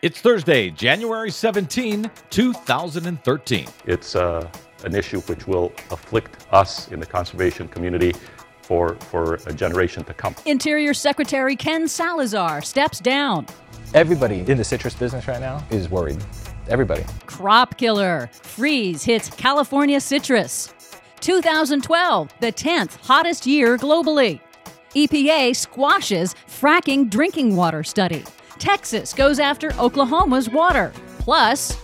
It's Thursday, January 17, 2013. It's uh, an issue which will afflict us in the conservation community for, for a generation to come. Interior Secretary Ken Salazar steps down. Everybody in the citrus business right now is worried. Everybody. Crop killer. Freeze hits California citrus. 2012, the 10th hottest year globally. EPA squashes fracking drinking water study. Texas goes after Oklahoma's water. Plus,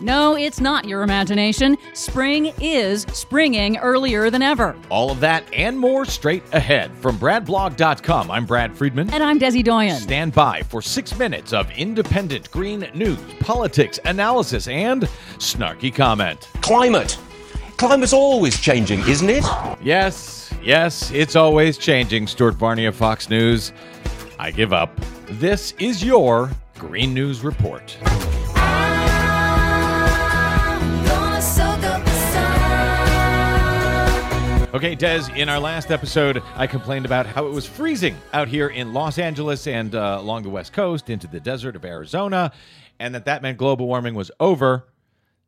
no, it's not your imagination. Spring is springing earlier than ever. All of that and more straight ahead. From BradBlog.com, I'm Brad Friedman. And I'm Desi Doyen. Stand by for six minutes of independent green news, politics, analysis, and snarky comment. Climate. Climate's always changing, isn't it? Yes, yes, it's always changing, Stuart Varney of Fox News. I give up. This is your Green News Report. Okay, Des, in our last episode, I complained about how it was freezing out here in Los Angeles and uh, along the West Coast into the desert of Arizona, and that that meant global warming was over.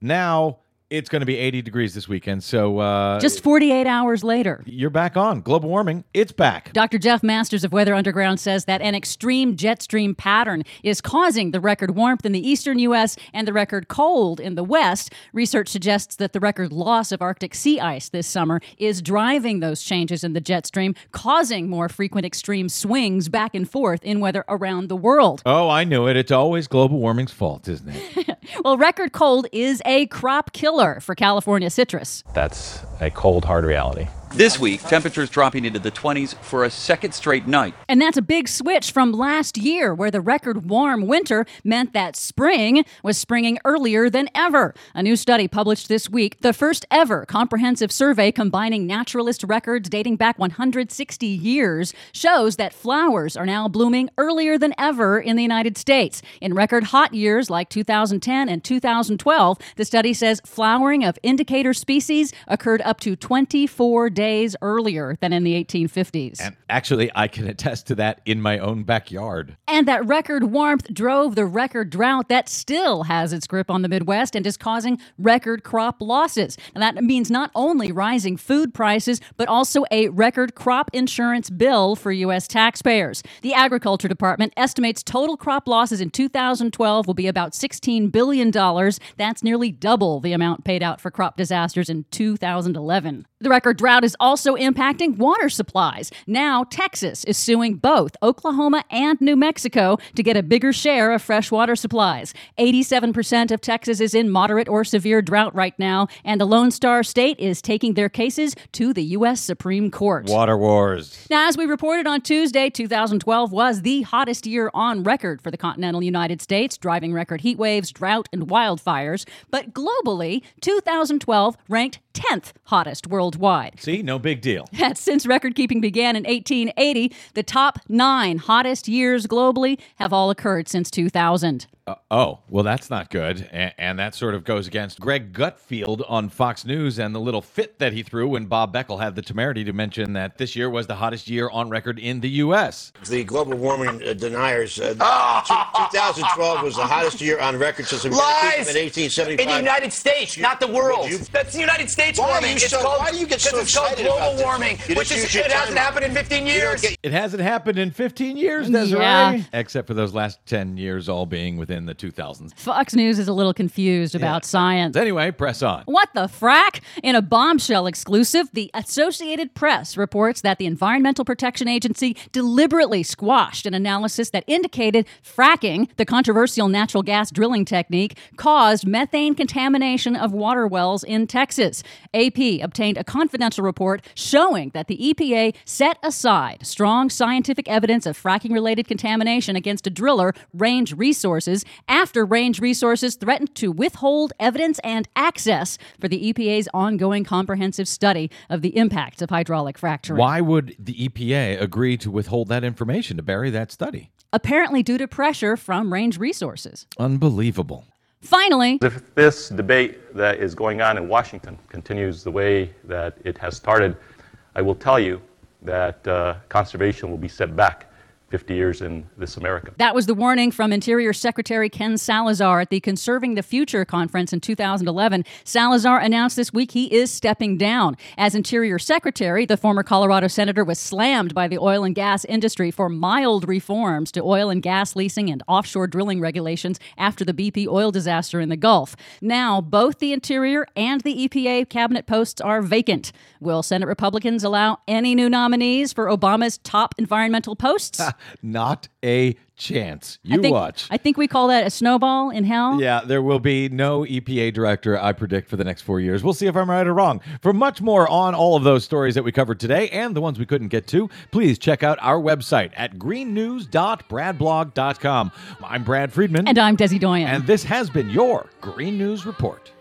Now, it's going to be 80 degrees this weekend. So uh, just 48 hours later, you're back on global warming. It's back. Dr. Jeff Masters of Weather Underground says that an extreme jet stream pattern is causing the record warmth in the eastern U.S. and the record cold in the west. Research suggests that the record loss of Arctic sea ice this summer is driving those changes in the jet stream, causing more frequent extreme swings back and forth in weather around the world. Oh, I knew it. It's always global warming's fault, isn't it? well, record cold is a crop killer for California citrus. That's a cold, hard reality. This week, temperatures dropping into the 20s for a second straight night. And that's a big switch from last year, where the record warm winter meant that spring was springing earlier than ever. A new study published this week, the first ever comprehensive survey combining naturalist records dating back 160 years, shows that flowers are now blooming earlier than ever in the United States. In record hot years like 2010 and 2012, the study says flowering of indicator species occurred up to 24 days earlier than in the 1850s. And actually, I can attest to that in my own backyard. And that record warmth drove the record drought that still has its grip on the Midwest and is causing record crop losses. And that means not only rising food prices, but also a record crop insurance bill for U.S. taxpayers. The Agriculture Department estimates total crop losses in 2012 will be about $16 billion. That's nearly double the amount paid out for crop disasters in 2011. The record drought is also impacting water supplies. Now, Texas is suing both Oklahoma and New Mexico to get a bigger share of fresh water supplies. 87% of Texas is in moderate or severe drought right now, and the Lone Star State is taking their cases to the U.S. Supreme Court. Water wars. Now, as we reported on Tuesday, 2012 was the hottest year on record for the continental United States, driving record heat waves, drought, and wildfires. But globally, 2012 ranked 10th hottest worldwide. See, no big deal. Since record keeping began in 1880, the top nine hottest years globally have all occurred since 2000. Uh, oh, well, that's not good. And, and, that sort of goes against Greg Gutfeld on Fox News and the little fit that he threw when Bob Beckel had the temerity to mention that this year was the hottest year on record in the U.S. The global warming uh, deniers, uh, oh! 2012 was the hottest year on record since the Lies! in 1875. In the United States, you, not the world. You, That's the United States why warming. So, called, why do you get so it's called global about warming, which is, it hasn't happened in 15 years. Get, it hasn't happened in 15 years, Desiree. Yeah. Except for those last 10 years all being within the 2000s. Fox News is a little confused about science. Anyway, press on. What the frack? In a bombshell exclusive, the Associated Press reports that the Environmental Protection Agency deliberately squashed an analysis that indicated fracking, the controversial natural gas drilling technique, caused methane contamination of water wells in Texas. AP obtained a confidential report showing that the EPA set aside strong scientific evidence of fracking related contamination against a driller, Range Resources, after Range Resources threatened to withhold evidence and access for the EPA's ongoing comprehensive study of the impacts of hydraulic fracturing. Why would the EPA agree to withhold that information to bury that study? Apparently, due to pressure from Range Resources. Unbelievable. Finally, If this debate that is going on in Washington continues the way that it has started, I will tell you that uh, conservation will be set back 50 years in this America. That was the warning from Interior Secretary Ken Salazar at the Conserving the Future conference in 2011. Salazar announced this week he is stepping down. As Interior Secretary, the former Colorado senator was slammed by the oil and gas industry for mild reforms to oil and gas leasing and offshore drilling regulations after the BP oil disaster in the Gulf. Now, both the Interior and the EPA cabinet posts are vacant. Will Senate Republicans allow any new nominees for Obama's top environmental posts? Not a chance. You I think, watch. I think we call that a snowball in hell. Yeah, there will be no EPA director, I predict, for the next four years. We'll see if I'm right or wrong. For much more on all of those stories that we covered today and the ones we couldn't get to, please check out our website at greennews.bradblog.com. I'm Brad Friedman. And I'm Desi Doyen. And this has been your Green News Report.